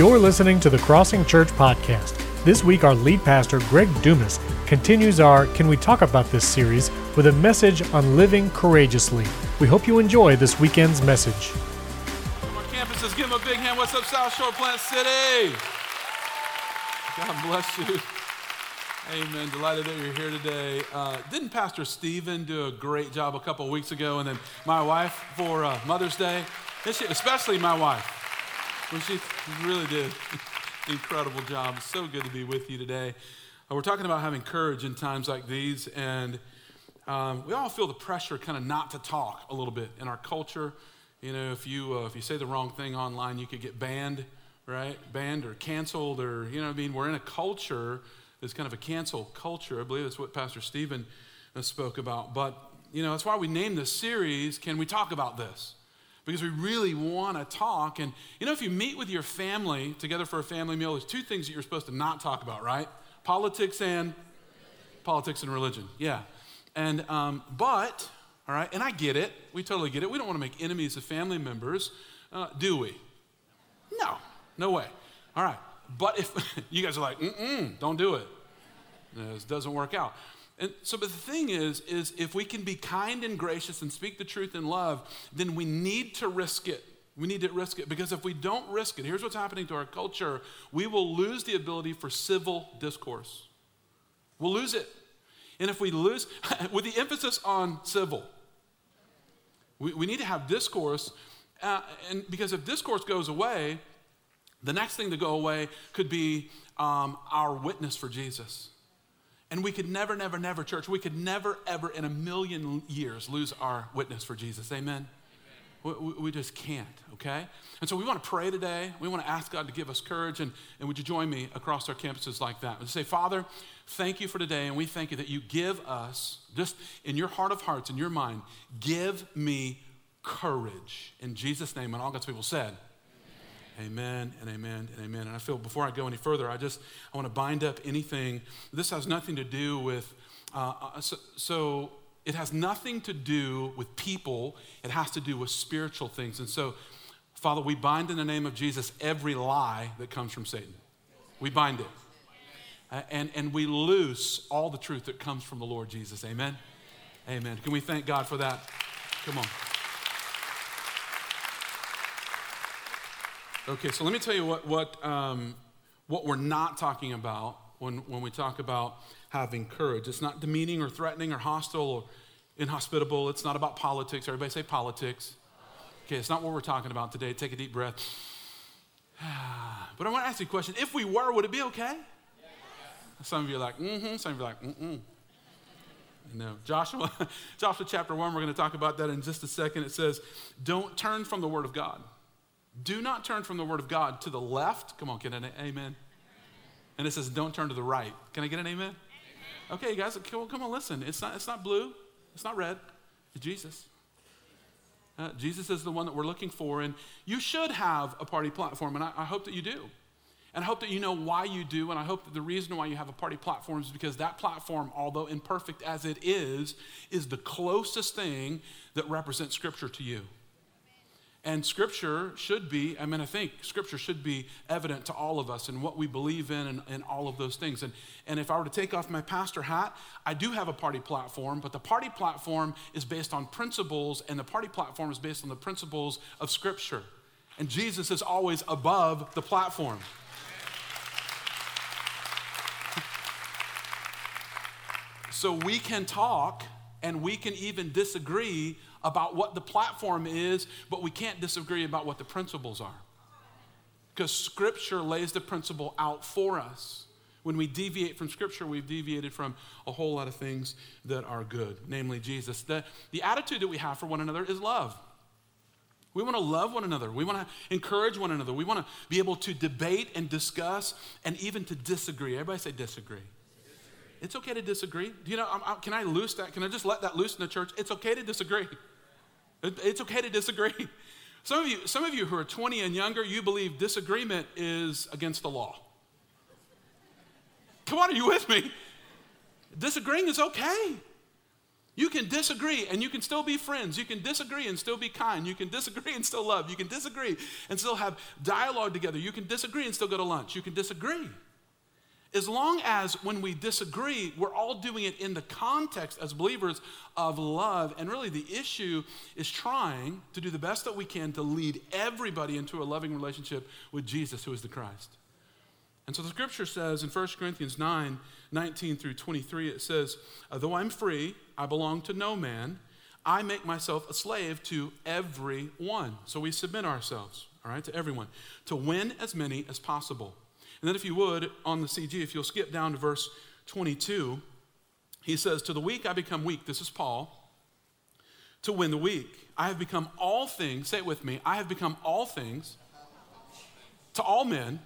You're listening to the Crossing Church podcast. This week, our lead pastor, Greg Dumas, continues our Can We Talk About This series with a message on living courageously. We hope you enjoy this weekend's message. Our campuses, give them a big hand. What's up, South Shore Plant City? God bless you. Amen. Delighted that you're here today. Uh, didn't Pastor Stephen do a great job a couple weeks ago? And then my wife for uh, Mother's Day, especially my wife. Well, she really did incredible job. So good to be with you today. Uh, we're talking about having courage in times like these, and um, we all feel the pressure kind of not to talk a little bit in our culture. You know, if you uh, if you say the wrong thing online, you could get banned, right? Banned or canceled, or you know, I mean, we're in a culture that's kind of a cancel culture. I believe that's what Pastor Stephen uh, spoke about. But you know, that's why we named this series. Can we talk about this? Because we really want to talk. And you know, if you meet with your family together for a family meal, there's two things that you're supposed to not talk about, right? Politics and politics and religion. Yeah. And um, but all right, and I get it. We totally get it. We don't want to make enemies of family members, uh, do we? No, no way. All right. But if you guys are like, mm don't do it. This doesn't work out. And so, but the thing is, is if we can be kind and gracious and speak the truth in love, then we need to risk it. We need to risk it because if we don't risk it, here's what's happening to our culture we will lose the ability for civil discourse. We'll lose it. And if we lose, with the emphasis on civil, we, we need to have discourse. Uh, and because if discourse goes away, the next thing to go away could be um, our witness for Jesus. And we could never, never, never, church, we could never, ever in a million years lose our witness for Jesus. Amen? We, we, just can't, okay? And so we want to pray today. We want to ask God to give us courage. And, and would you join me across our campuses like that? And say, Father, thank you for today. And we thank you that you give us, just in your heart of hearts, in your mind, give me courage. In Jesus' name. And all God's people said, Amen and amen and amen. And I feel before I go any further, I just I want to bind up anything. This has nothing to do with. Uh, uh, so, so it has nothing to do with people. It has to do with spiritual things. And so, Father, we bind in the name of Jesus every lie that comes from Satan. We bind it. And, and we loose all the truth that comes from the Lord Jesus. Amen. Amen. Can we thank God for that? Come on. Okay, so let me tell you what, what, um, what we're not talking about when, when we talk about having courage. It's not demeaning or threatening or hostile or inhospitable. It's not about politics. Everybody say politics. Okay, it's not what we're talking about today. Take a deep breath. But I want to ask you a question. If we were, would it be okay? Some of you are like, mm-hmm. Some of you are like, mm-mm. No. Joshua, Joshua chapter 1, we're going to talk about that in just a second. It says, don't turn from the word of God. Do not turn from the word of God to the left. Come on, get an amen. And it says, don't turn to the right. Can I get an amen? amen. Okay, guys, come on, come on, listen. It's not, it's not blue, it's not red, it's Jesus. Uh, Jesus is the one that we're looking for, and you should have a party platform, and I, I hope that you do. And I hope that you know why you do, and I hope that the reason why you have a party platform is because that platform, although imperfect as it is, is the closest thing that represents Scripture to you. And scripture should be, I mean, I think scripture should be evident to all of us and what we believe in and, and, all of those things. And, and if I were to take off my pastor hat, I do have a party platform, but the party platform is based on principles, and the party platform is based on the principles of scripture. And Jesus is always above the platform. So we can talk and we can even disagree about what the platform is, but we can't disagree about what the principles are. Because Scripture lays the principle out for us. When we deviate from Scripture, we've deviated from a whole lot of things that are good, namely Jesus. The, the attitude that we have for one another is love. We want to love one another. We want to encourage one another. We want to be able to debate and discuss and even to disagree. Everybody say disagree. disagree. It's okay to disagree. You know, I'm, I'm, can I loose that? Can I just let that loose in the church? It's okay to disagree. It's okay to disagree. Some of you, some of you who are 20 and younger, you believe disagreement is against the law. Come on, are you with me? Disagreeing is okay. You can disagree and you can still be friends. You can disagree and still be kind. You can disagree and still love. You can disagree and still have dialogue together. You can disagree and still go to lunch. You can disagree. As long as when we disagree, we're all doing it in the context as believers of love. And really, the issue is trying to do the best that we can to lead everybody into a loving relationship with Jesus, who is the Christ. And so the scripture says in 1 Corinthians 9 19 through 23, it says, uh, Though I'm free, I belong to no man. I make myself a slave to everyone. So we submit ourselves, all right, to everyone, to win as many as possible. And then, if you would, on the CG, if you'll skip down to verse 22, he says, To the weak I become weak. This is Paul. To win the weak. I have become all things, say it with me, I have become all things to all men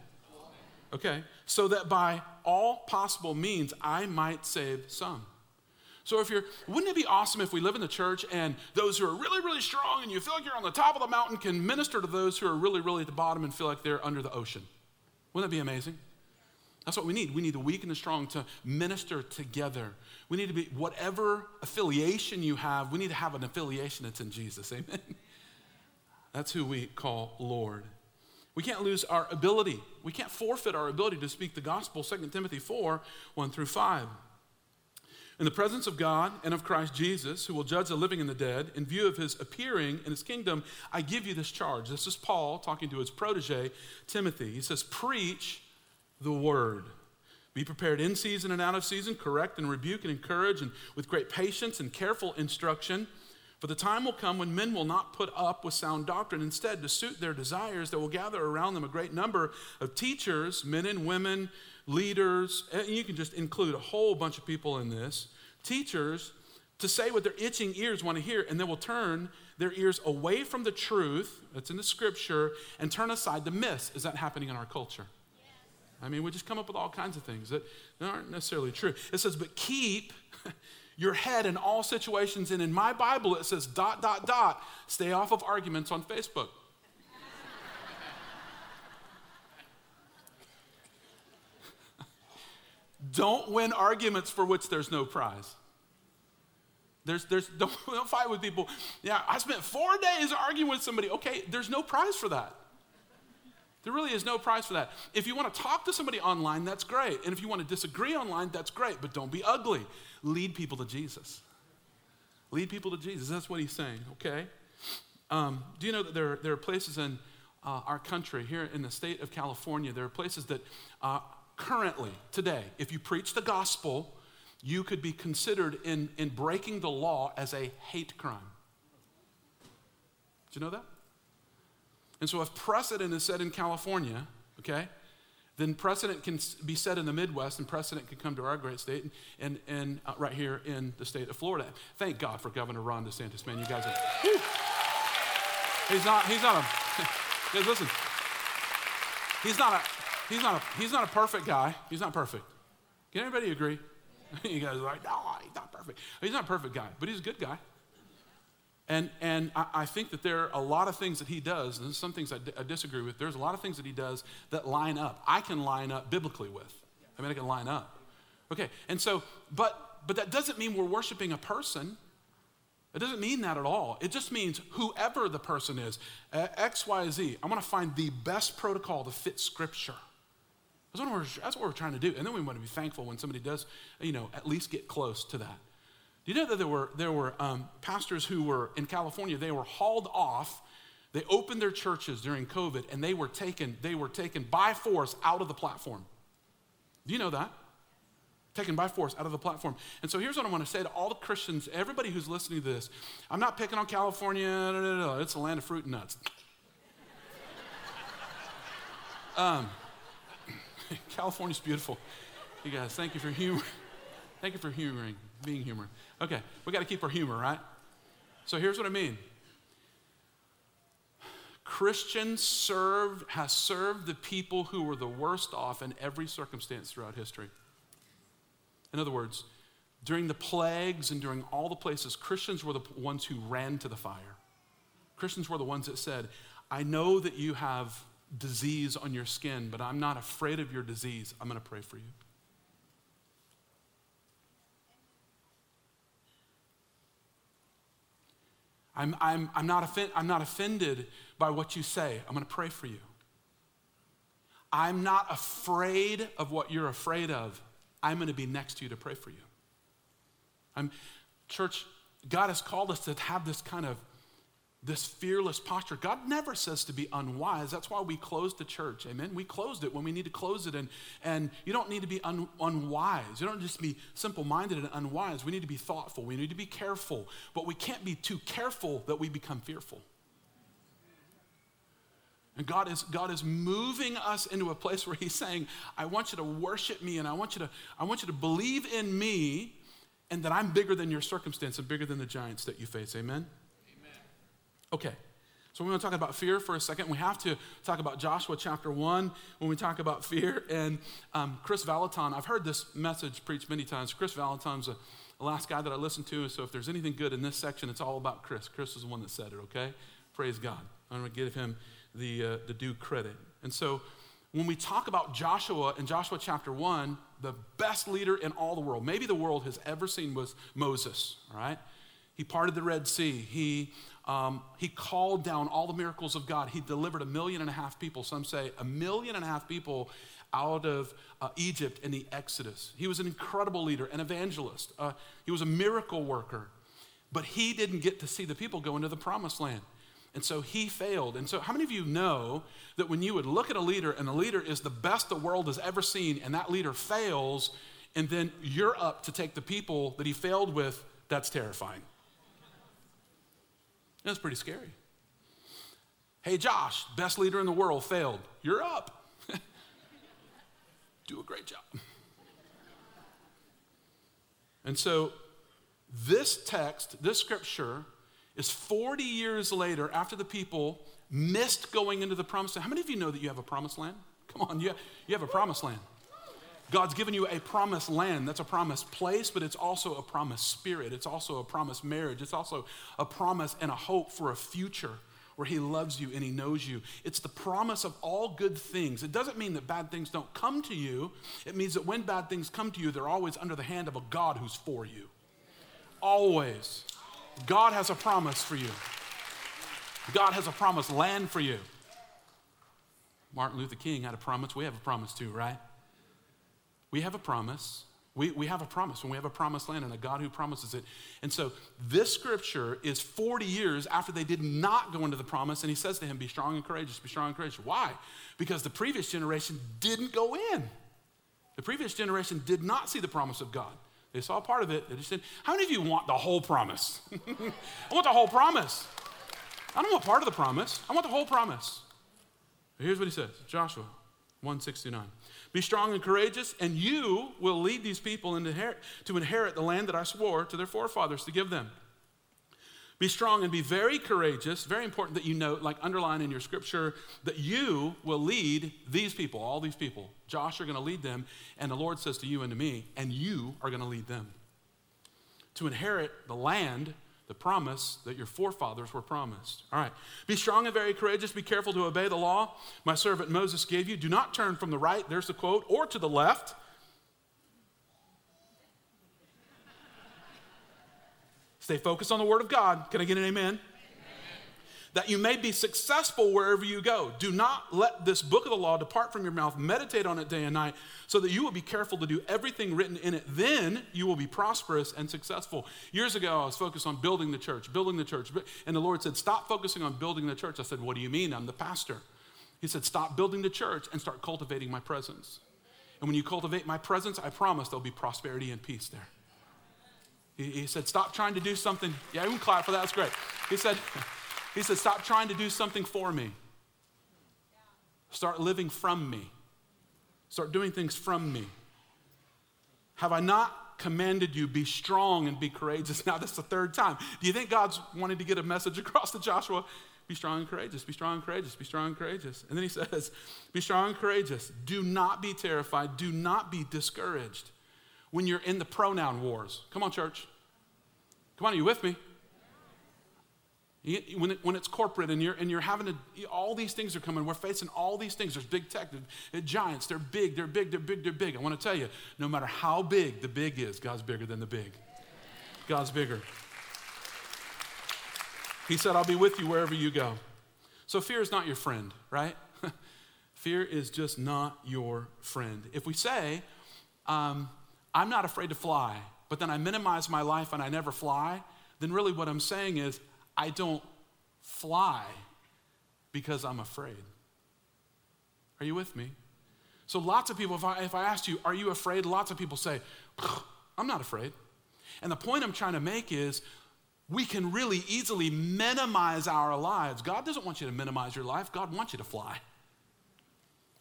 Okay? So that by all possible means, I might save some. So if you're, wouldn't it be awesome if we live in the church and those who are really, really strong and you feel like you're on the top of the mountain can minister to those who are really, really at the bottom and feel like they're under the ocean? Wouldn't that be amazing? That's what we need. We need the weak and the strong to minister together. We need to be, whatever affiliation you have, we need to have an affiliation that's in Jesus. Amen? That's who we call Lord. We can't lose our ability. We can't forfeit our ability to speak the gospel, 2 Timothy 4 1 through 5. In the presence of God and of Christ Jesus, who will judge the living and the dead, in view of his appearing in his kingdom, I give you this charge. This is Paul talking to his protege, Timothy. He says, Preach the word. Be prepared in season and out of season, correct and rebuke and encourage, and with great patience and careful instruction. For the time will come when men will not put up with sound doctrine. Instead, to suit their desires, they will gather around them a great number of teachers, men and women, leaders, and you can just include a whole bunch of people in this. Teachers to say what their itching ears want to hear, and they will turn their ears away from the truth that's in the scripture and turn aside the myths. Is that happening in our culture? I mean, we just come up with all kinds of things that aren't necessarily true. It says, but keep your head in all situations. And in my Bible, it says dot, dot, dot. Stay off of arguments on Facebook. Don't win arguments for which there's no prize. There's, there's, don't, don't fight with people. Yeah, I spent four days arguing with somebody. Okay, there's no prize for that. There really is no prize for that. If you want to talk to somebody online, that's great. And if you want to disagree online, that's great. But don't be ugly. Lead people to Jesus. Lead people to Jesus. That's what he's saying, okay? Um, do you know that there, there are places in uh, our country, here in the state of California, there are places that uh, currently, today, if you preach the gospel, you could be considered in, in breaking the law as a hate crime. Do you know that? And so, if precedent is set in California, okay, then precedent can be set in the Midwest, and precedent can come to our great state, and, and, and uh, right here in the state of Florida. Thank God for Governor Ron DeSantis, man. You guys are. He's not. He's not a. listen. He's not a. He's not a. He's not a perfect guy. He's not perfect. Can anybody agree? you guys are like, no, he's not perfect. He's not a perfect guy, but he's a good guy. And, and I, I, think that there are a lot of things that he does, and some things I, d- I disagree with. There's a lot of things that he does that line up. I can line up biblically with. I mean, I can line up. Okay, and so, but, but that doesn't mean we're worshiping a person. It doesn't mean that at all. It just means whoever the person is, X, Y, Z, I'm to find the best protocol to fit Scripture. That's what, we're, that's what we're trying to do. And then we want to be thankful when somebody does, you know, at least get close to that. Do you know that there were, there were um, pastors who were in California, they were hauled off. They opened their churches during COVID and they were taken, they were taken by force out of the platform. Do you know that? Taken by force out of the platform. And so here's what I want to say to all the Christians, everybody who's listening to this. I'm not picking on California, no, no, no, it's a land of fruit and nuts. um, California's beautiful. You guys, thank you for humor. Thank you for humoring, being humor. Okay, we got to keep our humor, right? So here's what I mean. Christians served, has served the people who were the worst off in every circumstance throughout history. In other words, during the plagues and during all the places, Christians were the ones who ran to the fire. Christians were the ones that said, I know that you have disease on your skin, but I'm not afraid of your disease. I'm going to pray for you. I'm, I'm, I'm, not, offend, I'm not offended by what you say. I'm going to pray for you. I'm not afraid of what you're afraid of. I'm going to be next to you to pray for you. I'm, church, God has called us to have this kind of this fearless posture. God never says to be unwise. That's why we closed the church. Amen. We closed it when we need to close it. And, and you don't need to be un, unwise. You don't just be simple minded and unwise. We need to be thoughtful. We need to be careful. But we can't be too careful that we become fearful. And God is, God is moving us into a place where He's saying, I want you to worship me and I want you to, I want you to believe in me and that I'm bigger than your circumstance and bigger than the giants that you face. Amen? Amen. Okay. So we're going to talk about fear for a second. We have to talk about Joshua chapter 1 when we talk about fear. And um, Kris Vallotton, I've heard this message preached many times. Kris Vallotton's a, the last guy that I listened to. So if there's anything good in this section, it's all about Kris. Kris is the one that said it, okay? Praise God. I'm going to give him the, uh, the due credit. And so when we talk about Joshua in Joshua chapter 1, the best leader in all the world, maybe the world has ever seen, was Moses, all right? He parted the Red Sea. He, um, he called down all the miracles of God. He delivered a million and a half people, some say a million and a half people out of uh, Egypt in the Exodus. He was an incredible leader, an evangelist. Uh, he was a miracle worker. But he didn't get to see the people go into the promised land. And so he failed. And so, how many of you know that when you would look at a leader and the leader is the best the world has ever seen, and that leader fails, and then you're up to take the people that he failed with, that's terrifying. That's pretty scary. Hey, Josh, best leader in the world, failed. You're up. Do a great job. And so, this text, this scripture, is 40 years later after the people missed going into the promised land. How many of you know that you have a promised land? Come on, you have, you have a promised land. God's given you a promised land. That's a promised place, but it's also a promised spirit. It's also a promised marriage. It's also a promise and a hope for a future where He loves you and He knows you. It's the promise of all good things. It doesn't mean that bad things don't come to you, it means that when bad things come to you, they're always under the hand of a God who's for you. Always. God has a promise for you. God has a promised land for you. Martin Luther King had a promise. We have a promise too, right? We have a promise. We, we have a promise when we have a promised land and a God who promises it. And so this scripture is 40 years after they did not go into the promise, and he says to him, Be strong and courageous, be strong and courageous. Why? Because the previous generation didn't go in. The previous generation did not see the promise of God. They saw part of it. They just said, How many of you want the whole promise? I want the whole promise. I don't want part of the promise. I want the whole promise. Here's what he says Joshua 169. Be strong and courageous, and you will lead these people inherit, to inherit the land that I swore to their forefathers to give them. Be strong and be very courageous. Very important that you note, like underline in your scripture, that you will lead these people, all these people. Josh you're going to lead them, and the Lord says to you and to me, and you are going to lead them to inherit the land, the promise that your forefathers were promised. All right. Be strong and very courageous. Be careful to obey the law my servant Moses gave you. Do not turn from the right, there's the quote, or to the left Stay focused on the Word of God. Can I get an amen? That you may be successful wherever you go. Do not let this book of the law depart from your mouth. Meditate on it day and night so that you will be careful to do everything written in it. Then you will be prosperous and successful. Years ago, I was focused on building the church, building the church. And the Lord said, Stop focusing on building the church. I said, What do you mean? I'm the pastor. He said, Stop building the church and start cultivating my presence. And when you cultivate my presence, I promise there'll be prosperity and peace there. He, he said, Stop trying to do something. Yeah, you can clap for that. That's great. He said, he said, Stop trying to do something for me. Start living from me. Start doing things from me. Have I not commanded you, be strong and be courageous? Now, this is the third time. Do you think God's wanting to get a message across to Joshua? Be strong and courageous, be strong and courageous, be strong and courageous. And then he says, Be strong and courageous. Do not be terrified, do not be discouraged when you're in the pronoun wars. Come on, church. Come on, are you with me? When, it, when it's corporate and you're, and you're having to, all these things are coming. We're facing all these things. There's big tech, the giants. They're big, they're big, they're big, they're big. I want to tell you, no matter how big the big is, God's bigger than the big. God's bigger. He said, I'll be with you wherever you go. So fear is not your friend, right? fear is just not your friend. If we say, um, I'm not afraid to fly, but then I minimize my life and I never fly, then really what I'm saying is, I don't fly because I'm afraid. Are you with me? So lots of people, if I, if I asked you, are you afraid? Lots of people say, I'm not afraid. And the point I'm trying to make is we can really easily minimize our lives. God doesn't want you to minimize your life, God wants you to fly,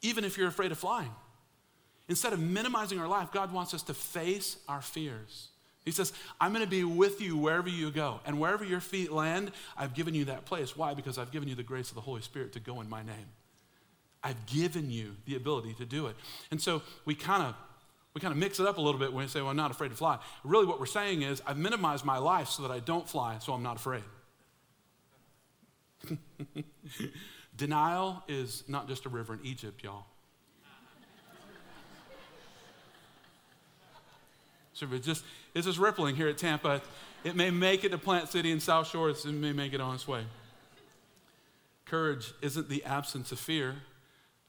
even if you're afraid of flying. Instead of minimizing our life, God wants us to face our fears. He says, I'm going to be with you wherever you go. And wherever your feet land, I've given you that place. Why? Because I've given you the grace of the Holy Spirit to go in my name. I've given you the ability to do it. And so we kind of we kind of mix it up a little bit when we say, well, I'm not afraid to fly. Really, what we're saying is, I've minimized my life so that I don't fly, so I'm not afraid. Denial is not just a river in Egypt, y'all. So it's just, it's just rippling here at Tampa. It may make it to Plant City and South Shore, it may make it on its way. Courage isn't the absence of fear.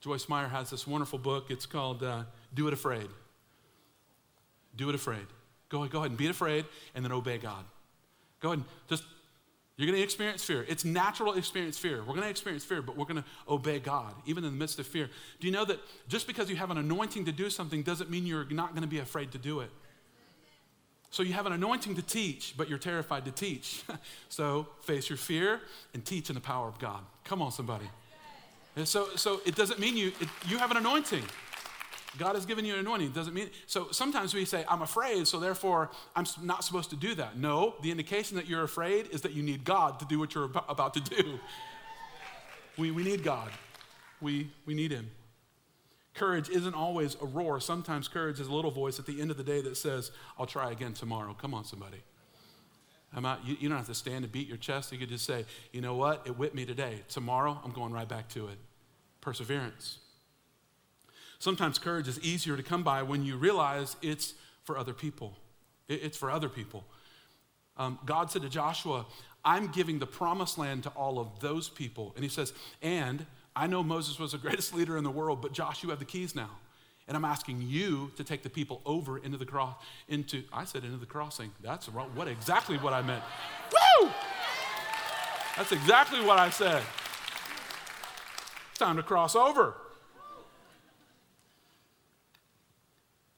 Joyce Meyer has this wonderful book. It's called uh, Do It Afraid. Do it afraid. Go, go ahead and be afraid and then obey God. Go ahead and just, you're going to experience fear. It's natural to experience fear. We're going to experience fear, but we're going to obey God, even in the midst of fear. Do you know that just because you have an anointing to do something doesn't mean you're not going to be afraid to do it? So you have an anointing to teach, but you're terrified to teach. so face your fear and teach in the power of God. Come on, somebody. And so, so it doesn't mean you, it, you have an anointing. God has given you an anointing. It doesn't mean, so sometimes we say, I'm afraid, so therefore I'm not supposed to do that. No, the indication that you're afraid is that you need God to do what you're about to do. We, we need God. We, we need Him. Courage isn't always a roar. Sometimes courage is a little voice at the end of the day that says, I'll try again tomorrow. Come on, somebody. I'm out, you, you don't have to stand and beat your chest. You could just say, you know what? It whipped me today. Tomorrow, I'm going right back to it. Perseverance. Sometimes courage is easier to come by when you realize it's for other people. It's for other people. Um, God said to Joshua, I'm giving the promised land to all of those people. And he says, and I know Moses was the greatest leader in the world, but Josh, you have the keys now. And I'm asking you to take the people over into the cross, into, I said into the crossing. That's wrong. What exactly what I meant. Woo! That's exactly what I said. It's time to cross over.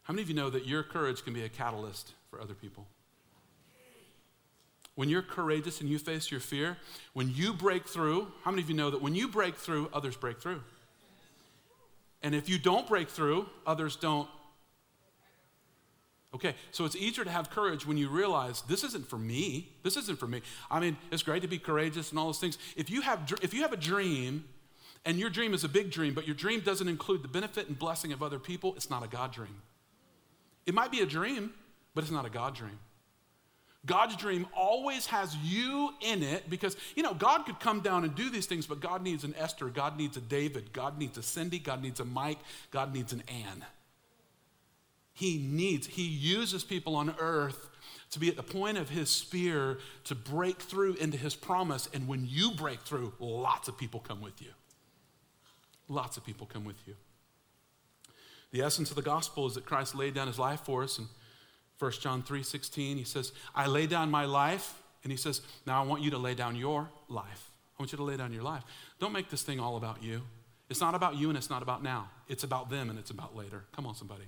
How many of you know that your courage can be a catalyst for other people? When you're courageous and you face your fear, when you break through, how many of you know that when you break through, others break through? And if you don't break through, others don't. Okay, so it's easier to have courage when you realize this isn't for me. This isn't for me. I mean, it's great to be courageous and all those things. If you have, if you have a dream and your dream is a big dream, but your dream doesn't include the benefit and blessing of other people, it's not a God dream. It might be a dream, but it's not a God dream. God's dream always has you in it because, you know, God could come down and do these things, but God needs an Esther, God needs a David, God needs a Cindy, God needs a Mike, God needs an Ann. He needs, He uses people on earth to be at the point of His spear to break through into His promise. And when you break through, lots of people come with you. Lots of people come with you. The essence of the gospel is that Christ laid down His life for us and 1 John 3 16, he says, I lay down my life. And he says, Now I want you to lay down your life. I want you to lay down your life. Don't make this thing all about you. It's not about you and it's not about now. It's about them and it's about later. Come on, somebody.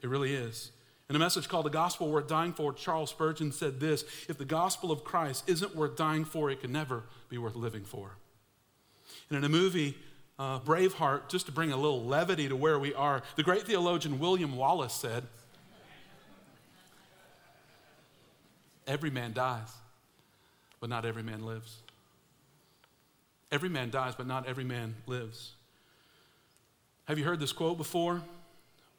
It really is. In a message called The Gospel Worth Dying For, Charles Spurgeon said this If the gospel of Christ isn't worth dying for, it can never be worth living for. And in a movie, uh, Braveheart, just to bring a little levity to where we are, the great theologian William Wallace said, Every man dies, but not every man lives. Every man dies, but not every man lives. Have you heard this quote before?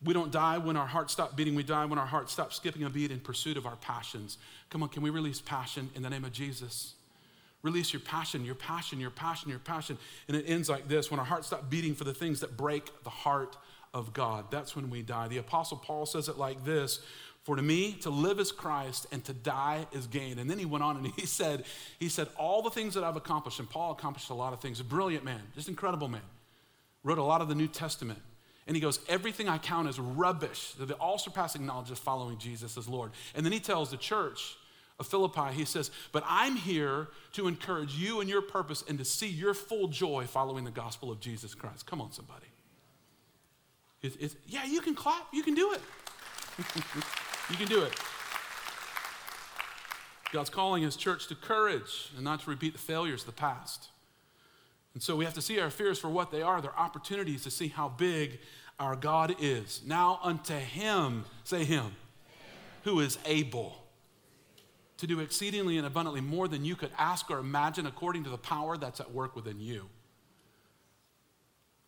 We don't die when our hearts stop beating. We die when our hearts stop skipping a beat in pursuit of our passions. Come on, can we release passion in the name of Jesus? Release your passion, your passion, your passion, your passion. And it ends like this when our hearts stop beating for the things that break the heart of God. That's when we die. The Apostle Paul says it like this For to me, to live is Christ and to die is gain. And then he went on and he said, he said, all the things that I've accomplished, and Paul accomplished a lot of things, a brilliant man, just incredible man, wrote a lot of the New Testament. And he goes, everything I count as rubbish, the all surpassing knowledge of following Jesus as Lord. And then he tells the church of Philippi, he says, But I'm here to encourage you and your purpose and to see your full joy following the gospel of Jesus Christ. Come on, somebody. It's, it's, yeah, you can clap, you can do it. You can do it. God's calling his church to courage and not to repeat the failures of the past. And so we have to see our fears for what they are. They're opportunities to see how big our God is. Now unto him, say him, who is able to do exceedingly and abundantly more than you could ask or imagine according to the power that's at work within you.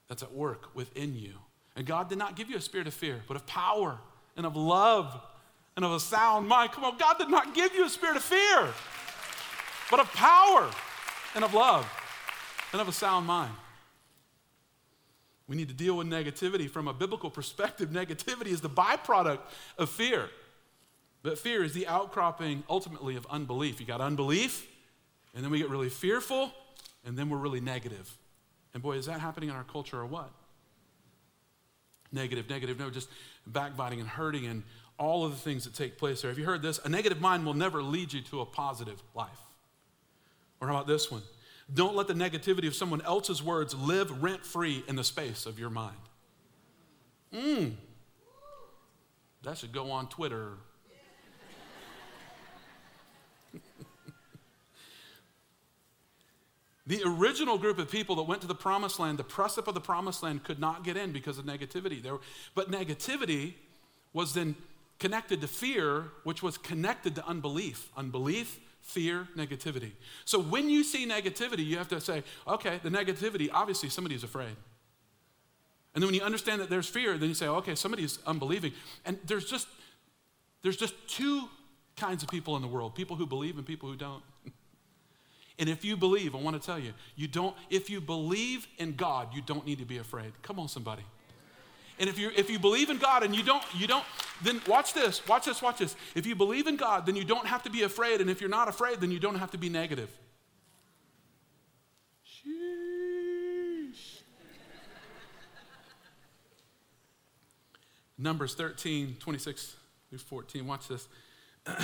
That's at work within you. And God did not give you a spirit of fear, but of power and of love and of a sound mind. Come on, God did not give you a spirit of fear, but of power and of love and of a sound mind. We need to deal with negativity from a biblical perspective. Negativity is the byproduct of fear. But fear is the outcropping ultimately of unbelief. You got unbelief, and then we get really fearful, and then we're really negative. And boy, is that happening in our culture or what? Negative, negative, no, just backbiting and hurting and all of the things that take place there. Have you heard this? A negative mind will never lead you to a positive life. Or how about this one? Don't let the negativity of someone else's words live rent free in the space of your mind. Mmm. That should go on Twitter. the original group of people that went to the promised land, the precipice of the promised land, could not get in because of negativity. There, but negativity was then connected to fear, which was connected to unbelief. Unbelief, fear, negativity. So when you see negativity, you have to say, okay, the negativity, obviously somebody's afraid. And then when you understand that there's fear, then you say, okay, somebody's unbelieving. And there's just there's just two kinds of people in the world, people who believe and people who don't. And if you believe, I want to tell you, you don't if you believe in God, you don't need to be afraid. Come on somebody. And if you if you believe in God and you don't you don't then watch this, watch this, watch this. If you believe in God, then you don't have to be afraid and if you're not afraid, then you don't have to be negative. Sheesh. Numbers 13, 26 through 14. Watch this.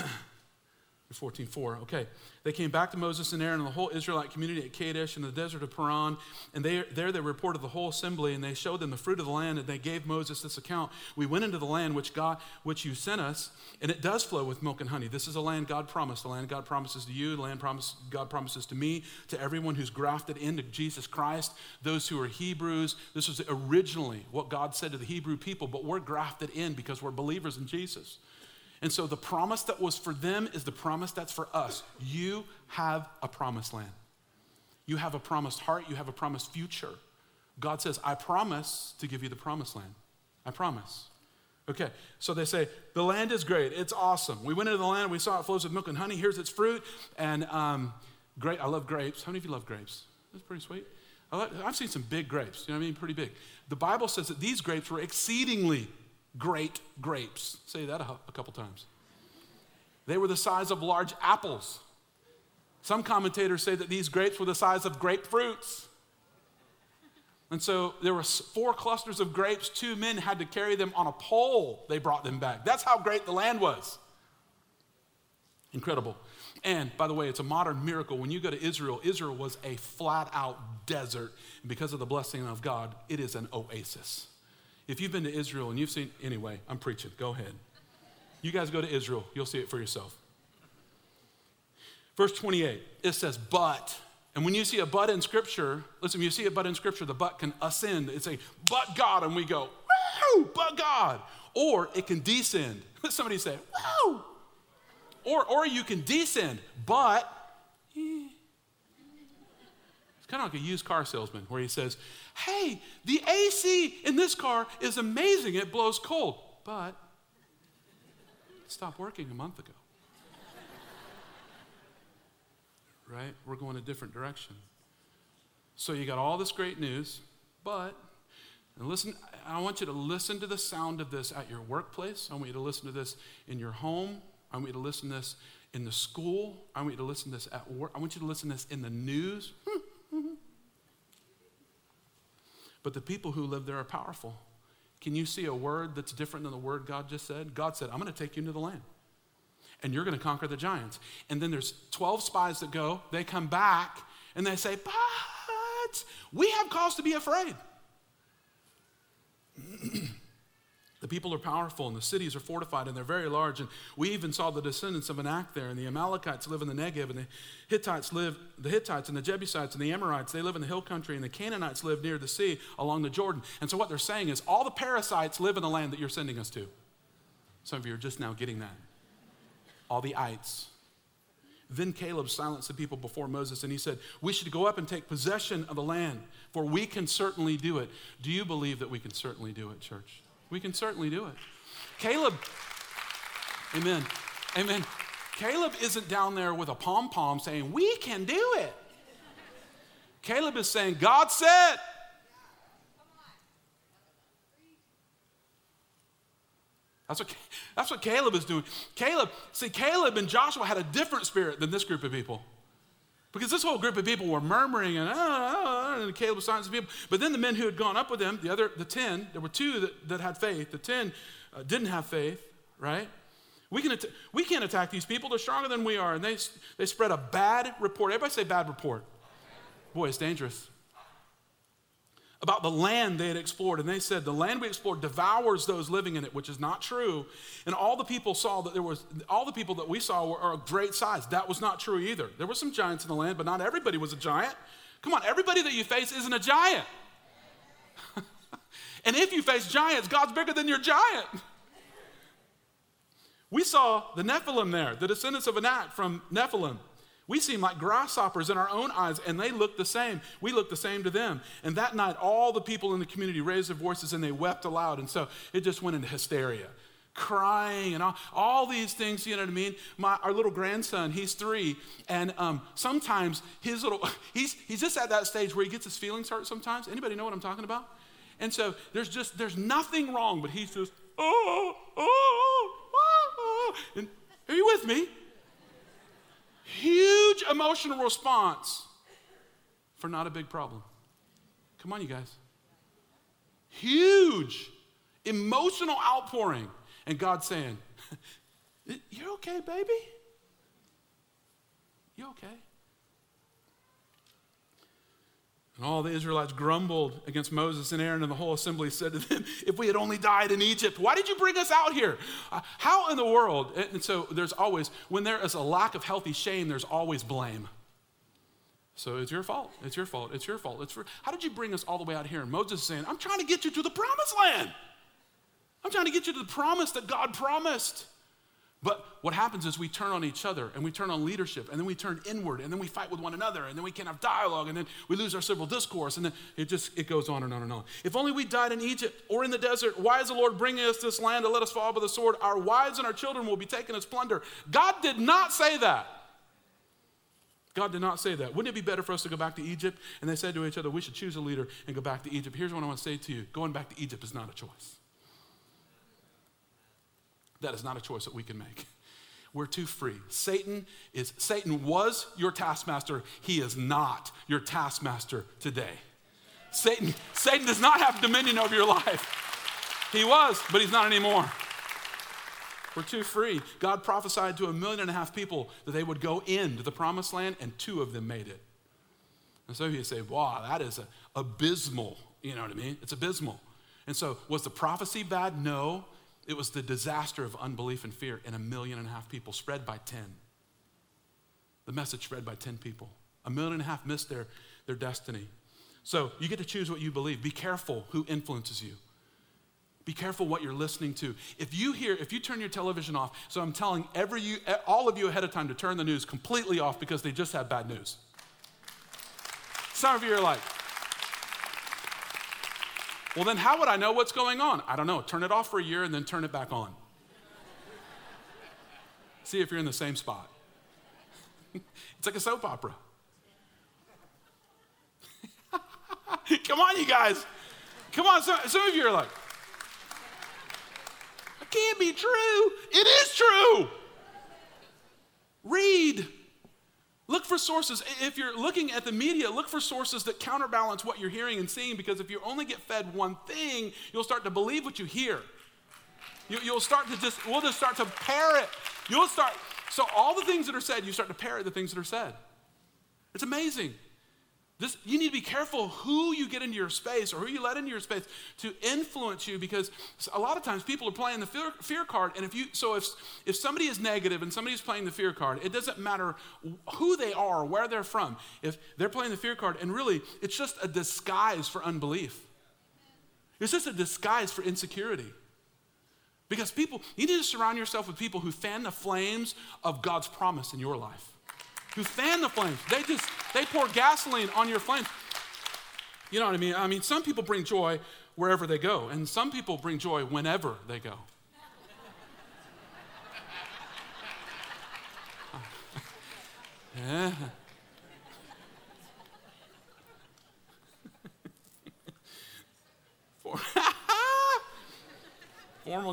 14, 4. Okay. They came back to Moses and Aaron and the whole Israelite community at Kadesh in the desert of Paran. And they, there they reported the whole assembly and they showed them the fruit of the land and they gave Moses this account. We went into the land which God, which you sent us, and it does flow with milk and honey. This is a land God promised. The land God promises to you, the land promise, God promises to me, to everyone who's grafted into Jesus Christ, those who are Hebrews. This was originally what God said to the Hebrew people, but we're grafted in because we're believers in Jesus. And so the promise that was for them is the promise that's for us. You have a promised land. You have a promised heart. You have a promised future. God says, I promise to give you the promised land. I promise. Okay, so they say, the land is great. It's awesome. We went into the land. We saw it flows with milk and honey. Here's its fruit. And um, great, I love grapes. How many of you love grapes? That's pretty sweet. I've seen some big grapes. You know what I mean? Pretty big. The Bible says that these grapes were exceedingly great grapes. Say that a, a couple times. They were the size of large apples. Some commentators say that these grapes were the size of grapefruits. And so there were four clusters of grapes. Two men had to carry them on a pole. They brought them back. That's how great the land was. Incredible. And by the way, it's a modern miracle. When you go to Israel, Israel was a flat out desert. And because of the blessing of God, it is an oasis. If you've been to Israel and you've seen, anyway, I'm preaching, go ahead. You guys go to Israel, you'll see it for yourself. Verse 28, it says, but. And when you see a but in Scripture, listen, when you see a but in Scripture, the but can ascend. It's a but God, and we go, woo, but God. Or it can descend. Somebody say, woo. Or, or you can descend, but. Kind of like a used car salesman where he says, Hey, the AC in this car is amazing. It blows cold, but it stopped working a month ago. right? We're going a different direction. So you got all this great news, but And listen, I want you to listen to the sound of this at your workplace. I want you to listen to this in your home. I want you to listen to this in the school. I want you to listen to this at work. I want you to listen to this in the news. But the people who live there are powerful. Can you see a word that's different than the word God just said? God said, I'm going to take you into the land and you're going to conquer the giants. And then there's 12 spies that go, they come back, and they say, But we have cause to be afraid. The people are powerful, and the cities are fortified, and they're very large. And we even saw the descendants of Anak there, and the Amalekites live in the Negev, and the Hittites live, the Hittites and the Jebusites and the Amorites, they live in the hill country, and the Canaanites live near the sea along the Jordan. And so what they're saying is, all the parasites live in the land that you're sending us to. Some of you are just now getting that all the ites. Then Caleb silenced the people before Moses and he said, We should go up and take possession of the land, for we can certainly do it. Do you believe that we can certainly do it, church? We can certainly do it. Caleb, amen, amen. Caleb isn't down there with a pom pom saying, We can do it. Caleb is saying, God said, That's what, that's what Caleb is doing. Caleb, see, Caleb and Joshua had a different spirit than this group of people. Because this whole group of people were murmuring and, oh, oh, and Caleb was silencing people. But then the men who had gone up with them, the other, the 10, there were two that, that had faith. The 10 uh, didn't have faith, right? We, can at- we can't attack these people. They're stronger than we are. And they, they spread a bad report. Everybody say bad report. Boy, it's dangerous about the land they had explored. And they said, The land we explored devours those living in it, which is not true. And all the people saw that there was, all the people that we saw were, are great size. That was not true either. There were some giants in the land, but not everybody was a giant. Come on, everybody that you face isn't a giant. and if you face giants, God's bigger than your giant. We saw the Nephilim there, the descendants of Anak from Nephilim. We seem like grasshoppers in our own eyes, and they look the same. We look the same to them. And that night, all the people in the community raised their voices and they wept aloud. And so it just went into hysteria, crying and all, all these things, you know what I mean? My, our little grandson, he's three, and um, sometimes his little, he's, he's just at that stage where he gets his feelings hurt sometimes. Anybody know what I'm talking about? And so there's just, there's nothing wrong, but he's just, oh, oh, oh, oh. And are you with me? Huge emotional response for not a big problem. Come on, you guys. Huge emotional outpouring. And God saying, You're okay, baby? You okay? And all the Israelites grumbled against Moses and Aaron, and the whole assembly said to them, If we had only died in Egypt, why did you bring us out here? Uh, how in the world? And so there's always, when there is a lack of healthy shame, there's always blame. So it's your fault. It's your fault. It's your fault. It's for, how did you bring us all the way out here? And Moses is saying, I'm trying to get you to the promised land. I'm trying to get you to the promise that God promised. But what happens is we turn on each other and we turn on leadership and then we turn inward and then we fight with one another and then we can't have dialogue and then we lose our civil discourse and then it just it goes on and on and on. If only we died in Egypt or in the desert, why is the Lord bringing us this land to let us fall by the sword? Our wives and our children will be taken as plunder. God did not say that. God did not say that. Wouldn't it be better for us to go back to Egypt? And they said to each other, we should choose a leader and go back to Egypt. Here's what I want to say to you going back to Egypt is not a choice. That is not a choice that we can make. We're too free. Satan is Satan was your taskmaster. He is not your taskmaster today. Satan Satan does not have dominion over your life. He was, but he's not anymore. We're too free. God prophesied to a million and a half people that they would go into the promised land, and two of them made it. And so you say, wow, that is abysmal. You know what I mean? It's abysmal. And so, was the prophecy bad? No. It was the disaster of unbelief and fear in a million and a half people, spread by 10. The message spread by 10 people. A million and a half missed their, their destiny. So you get to choose what you believe. Be careful who influences you. Be careful what you're listening to. If you hear, if you turn your television off, so I'm telling every you, all of you ahead of time to turn the news completely off because they just had bad news. Some of you are like, well, then how would I know what's going on? I don't know. Turn it off for a year and then turn it back on. See if you're in the same spot. it's like a soap opera. Come on, you guys. Come on, some, some of you are like, it can't be true. It is true. Read. Look for sources. If you're looking at the media, look for sources that counterbalance what you're hearing and seeing because if you only get fed one thing, you'll start to believe what you hear. You, will start to just, we'll just start to parrot. You'll start, so all the things that are said, you start to parrot the things that are said. It's amazing. This, you need to be careful who you get into your space or who you let into your space to influence you because a lot of times people are playing the fear, fear card. And if you, so if, if somebody is negative and somebody's playing the fear card, it doesn't matter who they are or where they're from. If they're playing the fear card, and really it's just a disguise for unbelief, it's just a disguise for insecurity. Because people, you need to surround yourself with people who fan the flames of God's promise in your life who fan the flames. They just, they pour gasoline on your flames. You know what I mean? I mean, some people bring joy wherever they go, and some people bring joy whenever they go. yeah.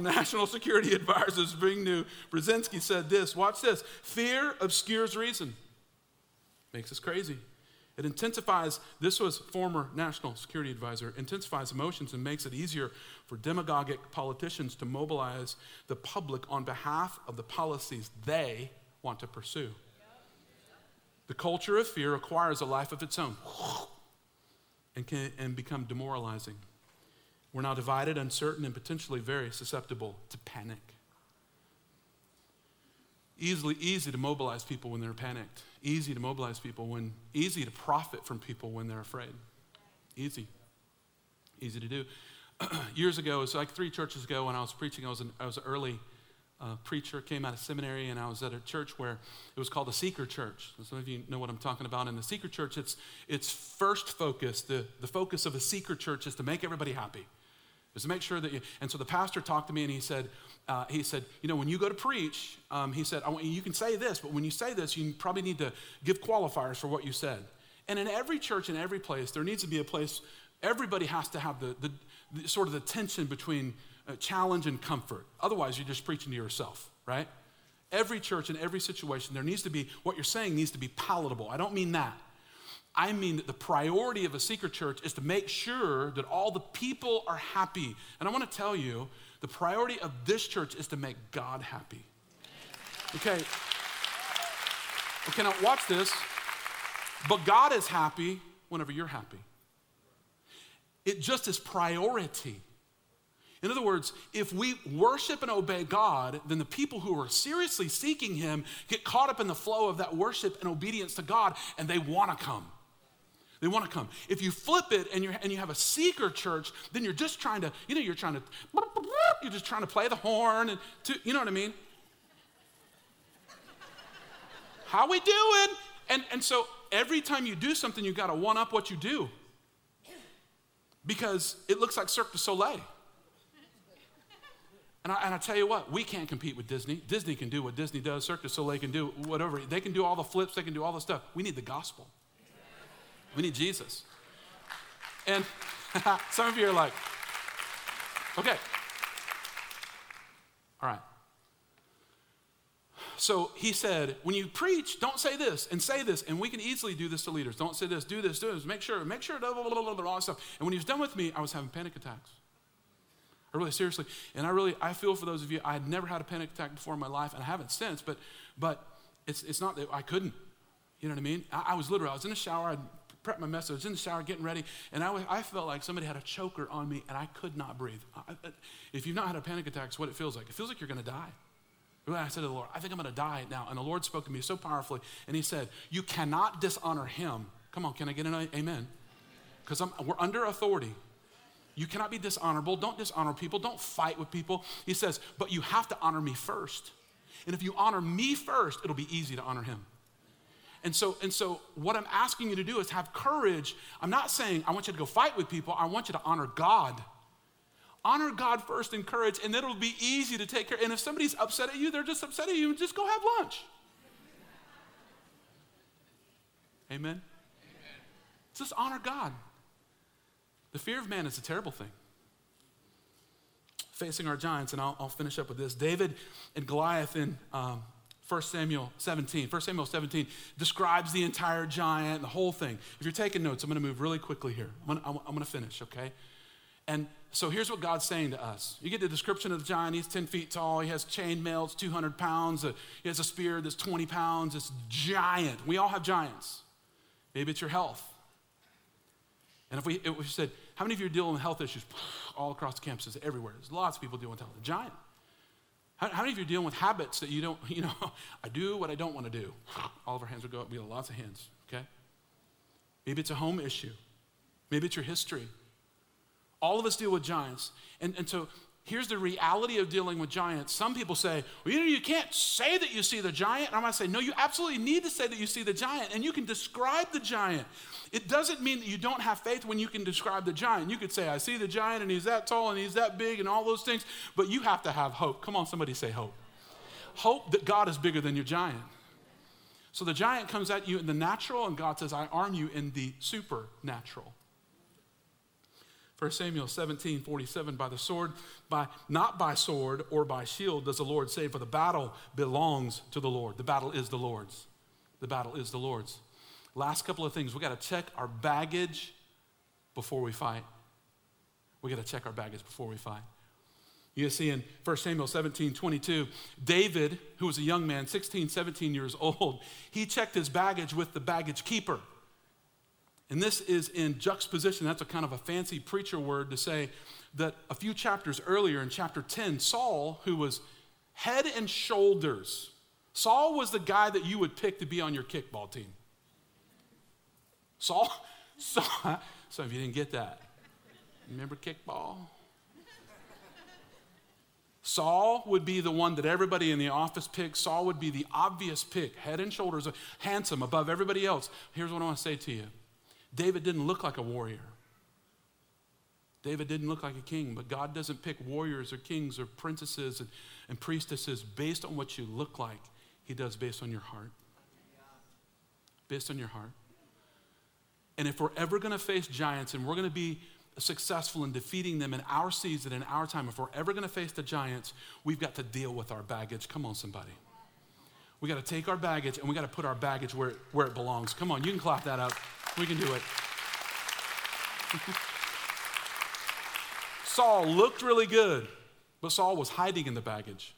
National security advisors Zbigniew Brzezinski said this. Watch this. Fear obscures reason. Makes us crazy. It intensifies, this was former national security advisor, intensifies emotions and makes it easier for demagogic politicians to mobilize the public on behalf of the policies they want to pursue. The culture of fear acquires a life of its own and can and become demoralizing. We're now divided, uncertain, and potentially very susceptible to panic. Easily easy to mobilize people when they're panicked easy to mobilize people when, easy to profit from people when they're afraid. Easy. Easy to do. Years ago, it was like three churches ago when I was preaching, I was an, I was an early uh, preacher, came out of seminary, and I was at a church where it was called a seeker church. Some of you know what I'm talking about. In the seeker church, it's, it's first focus, the, the focus of a seeker church is to make everybody happy. Is to make sure that you, and so the pastor talked to me and he said, uh, he said, you know, when you go to preach, um, he said, you, you can say this, but when you say this, you probably need to give qualifiers for what you said. And in every church, in every place, there needs to be a place, everybody has to have the, the, the sort of the tension between uh, challenge and comfort. Otherwise, you're just preaching to yourself, right? Every church, in every situation, there needs to be, what you're saying needs to be palatable. I don't mean that. I mean that the priority of a seeker church is to make sure that all the people are happy. And I want to tell you, the priority of this church is to make God happy. Okay. Okay, now watch this. But God is happy whenever you're happy. It just is priority. In other words, if we worship and obey God, then the people who are seriously seeking Him get caught up in the flow of that worship and obedience to God, and they want to come. They want to come. If you flip it and, you and you have a seeker church, then you're just trying to, you know, you're trying to, you're just trying to play the horn and, to, you know what I mean? How we doing? And, and so every time you do something, you got to one up what you do because it looks like Cirque du Soleil. And I, and I, tell you what, we can't compete with Disney. Disney can do what Disney does, Cirque du Soleil can do whatever. They can do all the flips, they can do all the stuff. We need the gospel. We need Jesus. And some of you are like, okay. All right. So he said, when you preach, don't say this and say this. And we can easily do this to leaders. Don't say this, do this, do this. Make sure, make sure, blah, blah, blah, blah, all that stuff. And when he was done with me, I was having panic attacks. I really seriously, and I really, I feel for those of you. I had never had a panic attack before in my life, and I haven't since. But, but it's, it's not that I couldn't. You know what I mean? I, I was literally, I was in the shower. I'd prep my mess. I was in the shower getting ready, and I, was, I felt like somebody had a choker on me, and I could not breathe. I, if you've not had a panic attack, it's what it feels like. It feels like you're going to die. I said to the Lord, I think I'm going to die now. And the Lord spoke to me so powerfully, and He said, You cannot dishonor Him. Come on, can I get an amen? Because we're under authority. You cannot be dishonorable. Don't dishonor people. Don't fight with people. He says, But you have to honor me first. And if you honor me first, it'll be easy to honor Him. And so, and so, what I'm asking you to do is have courage. I'm not saying I want you to go fight with people, I want you to honor God. Honor God first in courage, and then it'll be easy to take care. And if somebody's upset at you, they're just upset at you, just go have lunch. Amen? Amen. Just honor God. The fear of man is a terrible thing. facing our giants, and I'll, I'll finish up with this. David and Goliath in um, 1 Samuel 17. 1 Samuel 17 describes the entire giant, the whole thing. If you're taking notes, I'm going to move really quickly here. I'm going, to, I'm to finish, okay? And so here's what God's saying to us. You get the description of the giant. He's 10 feet tall. He has chain mail. 200 pounds. Uh, he has a spear that's 20 pounds. It's giant. We all have giants. Maybe it's your health. And if we, if we said, how many of you are dealing with health issues all across the campuses, everywhere? There's lots of people dealing with health. A giant. How, how, many of you are dealing with habits that you don't, you know, I do what I don't want to do? All of our hands will go up. We have lots of hands, okay? Maybe it's a home issue. Maybe it's your history. All of us deal with giants. And, and so here's the reality of dealing with giants. Some people say, well, you know, you can't say that you see the giant. I'm going to say, no, you absolutely need to say that you see the giant, and you can describe the giant. It doesn't mean that you don't have faith when you can describe the giant. You could say, I see the giant, and he's that tall, and he's that big, and all those things, but you have to have hope. Come on, somebody say hope. Hope that God is bigger than your giant. So the giant comes at you in the natural, and God says, I arm you in the supernatural. 1 Samuel 17, 47, by the sword, by not by sword or by shield does the Lord say, for the battle belongs to the Lord. The battle is the Lord's. The battle is the Lord's. Last couple of things. We got to check our baggage before we fight. We got to check our baggage before we fight. You see in 1 Samuel 17, 22, David, who was a young man, 16, 17 years old, he checked his baggage with the baggage keeper. And this is in juxtaposition. That's a kind of a fancy preacher word to say that a few chapters earlier in chapter 10, Saul, who was head and shoulders, Saul was the guy that you would pick to be on your kickball team. Saul, Saul some of you didn't get that. Remember kickball? Saul would be the one that everybody in the office picked. Saul would be the obvious pick, head and shoulders, handsome above everybody else. Here's what I want to say to you David didn't look like a warrior. David didn't look like a king, but God doesn't pick warriors or kings or princesses and, and priestesses based on what you look like. He does based on your heart. Based on your heart. And if we're ever going to face giants and we're going to be successful in defeating them in our season, in our time, if we're ever going to face the giants, we've got to deal with our baggage. Come on, somebody. We got to take our baggage and we got to put our baggage where, where it belongs. Come on, you can clap that up. We can do it. Saul looked really good, but Saul was hiding in the baggage.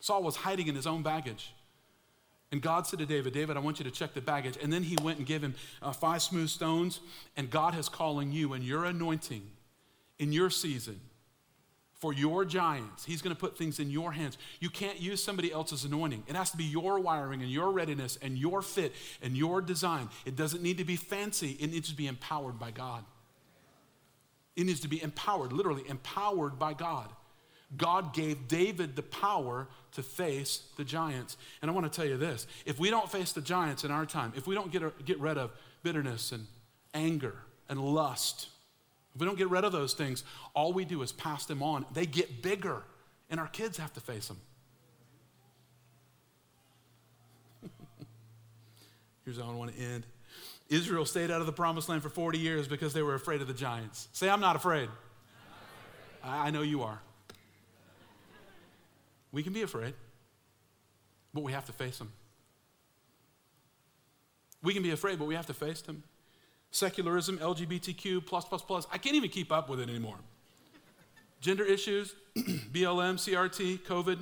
Saul was hiding in his own baggage. And God said to David, David, I want you to check the baggage. And then he went and gave him uh, five smooth stones. And God is calling you and your anointing in your season for your giants. He's going to put things in your hands. You can't use somebody else's anointing. It has to be your wiring and your readiness and your fit and your design. It doesn't need to be fancy, it needs to be empowered by God. It needs to be empowered, literally empowered by God. God gave David the power to face the giants. And I want to tell you this if we don't face the giants in our time, if we don't get, get rid of bitterness and anger and lust if we don't get rid of those things, all we do is pass them on. They get bigger, and our kids have to face them. Here's how I want to end. Israel stayed out of the promised land for 40 years because they were afraid of the giants. Say, I'm not afraid. I'm not afraid. I know you are. We can be afraid, but we have to face them. We can be afraid, but we have to face them secularism, LGBTQ, plus, plus, plus. I can't even keep up with it anymore. Gender issues, BLM, CRT, COVID,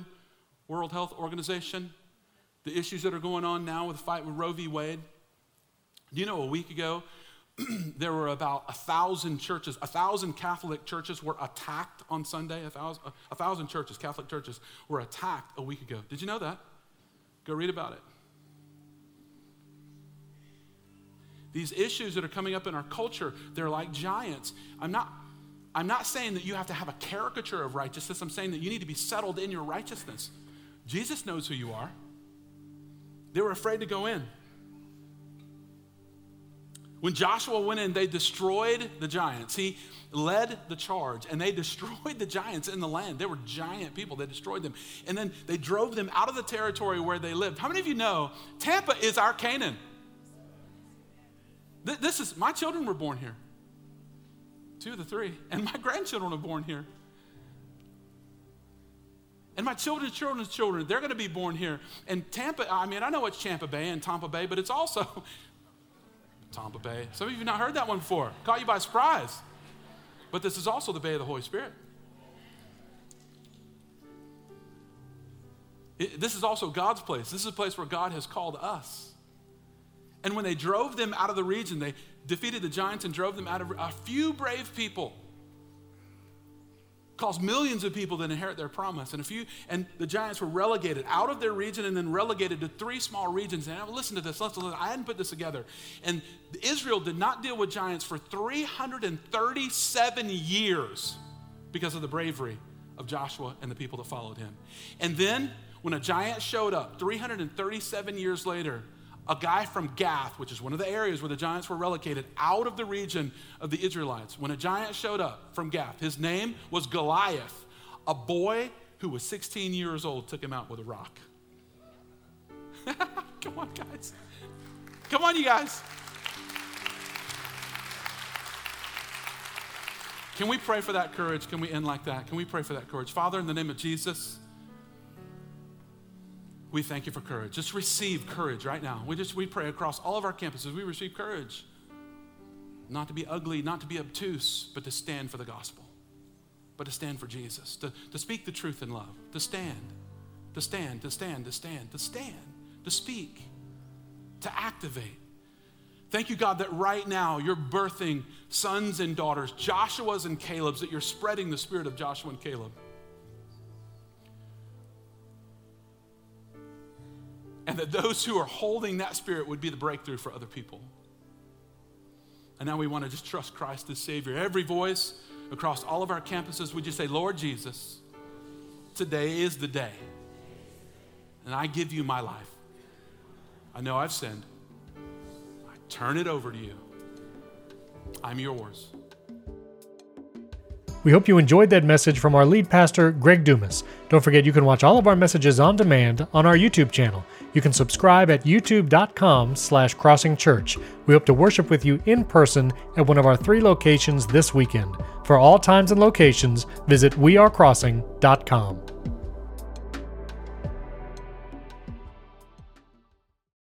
World Health Organization, the issues that are going on now with the fight with Roe v. Wade. Do you know a week ago, there were about a thousand churches, a thousand Catholic churches were attacked on Sunday. A thousand, a thousand churches, Catholic churches, were attacked a week ago. Did you know that? Go read about it. These issues that are coming up in our culture, they're like giants. I'm not, I'm not saying that you have to have a caricature of righteousness. I'm saying that you need to be settled in your righteousness. Jesus knows who you are. They were afraid to go in. When Joshua went in, they destroyed the giants. He led the charge and they destroyed the giants in the land. They were giant people. They destroyed them. And then they drove them out of the territory where they lived. How many of you know Tampa is our Canaan? This is, my children were born here. Two of the three. And my grandchildren were born here. And my children's children's children, they're going to be born here. And Tampa, I mean, I know it's Tampa Bay and Tampa Bay, but it's also Tampa Bay. Some of you have not heard that one before. Caught you by surprise. But this is also the Bay of the Holy Spirit. It, this is also God's place. This is a place where God has called us. And when they drove them out of the region, they defeated the giants and drove them out of a few brave people caused millions of people to inherit their promise. And a few, and the giants were relegated out of their region and then relegated to three small regions. And listen to this. Listen, listen, I hadn't put this together. And Israel did not deal with giants for 337 years because of the bravery of Joshua and the people that followed him. And then when a giant showed up 337 years later, a guy from Gath, which is one of the areas where the giants were relocated out of the region of the Israelites, when a giant showed up from Gath, his name was Goliath. A boy who was 16 years old took him out with a rock. Come on, guys. Come on, you guys. Can we pray for that courage? Can we end like that? Can we pray for that courage? Father, in the name of Jesus, we thank you for courage. Just receive courage right now. We just we pray across all of our campuses. We receive courage. Not to be ugly, not to be obtuse, but to stand for the gospel. But to stand for Jesus. To, to speak the truth in love. To stand. To stand, to stand, to stand, to stand, to speak, to activate. Thank you, God, that right now you're birthing sons and daughters, Joshua's and Caleb's, that you're spreading the spirit of Joshua and Caleb. And that those who are holding that spirit would be the breakthrough for other people. And now we want to just trust Christ as Savior. Every voice across all of our campuses, would you say, Lord Jesus, today is the day. And I give you my life. I know I've sinned. I turn it over to you. I'm yours. We hope you enjoyed that message from our lead pastor, Greg Dumas. Don't forget you can watch all of our messages on demand on our YouTube channel. You can subscribe at youtube.com slash crossingchurch. We hope to worship with you in person at one of our three locations this weekend. For all times and locations, visit wearecrossing.com.